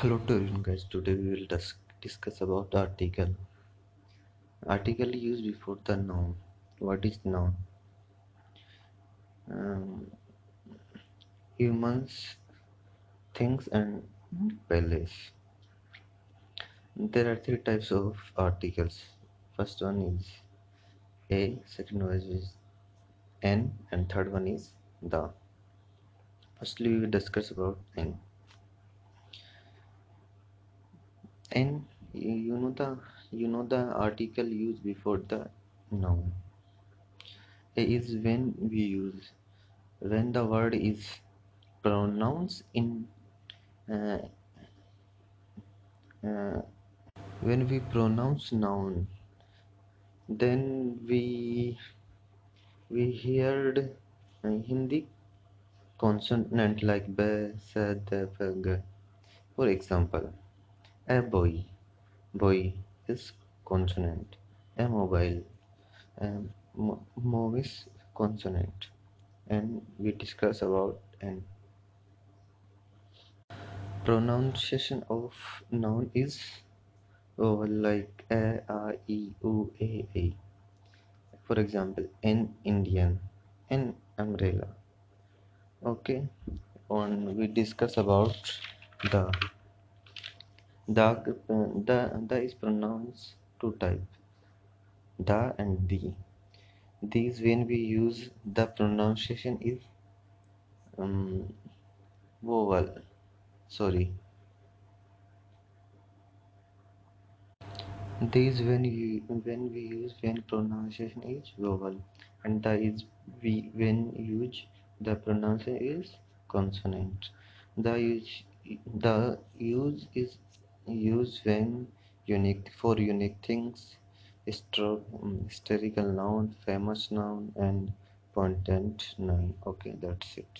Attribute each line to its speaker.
Speaker 1: Hello to everyone guys, today we will dis- discuss about article. Article used before the noun. What is noun? Um, humans, things and place. There are three types of articles. First one is a, second one is an and third one is the. Firstly we will discuss about n. and you know the you know the article used before the noun. Is when we use when the word is pronounced in uh, uh, when we pronounce noun then we we heard hindi consonant like b s d f g. For example a boy. Boy is consonant. A mobile. A move is consonant. And we discuss about an. Pronunciation of noun is like a, a, e, u, a, a. For example, an Indian, an umbrella. Okay, on we discuss about the the, the, the is pronounced two type. The and the. These when we use the pronunciation is um, vowel. Sorry. These when you when we use when pronunciation is vowel. And the is we when use the pronunciation is consonant. The use the use is used when unique for unique things. Um, historical noun famous noun and pointed noun. Okay that's it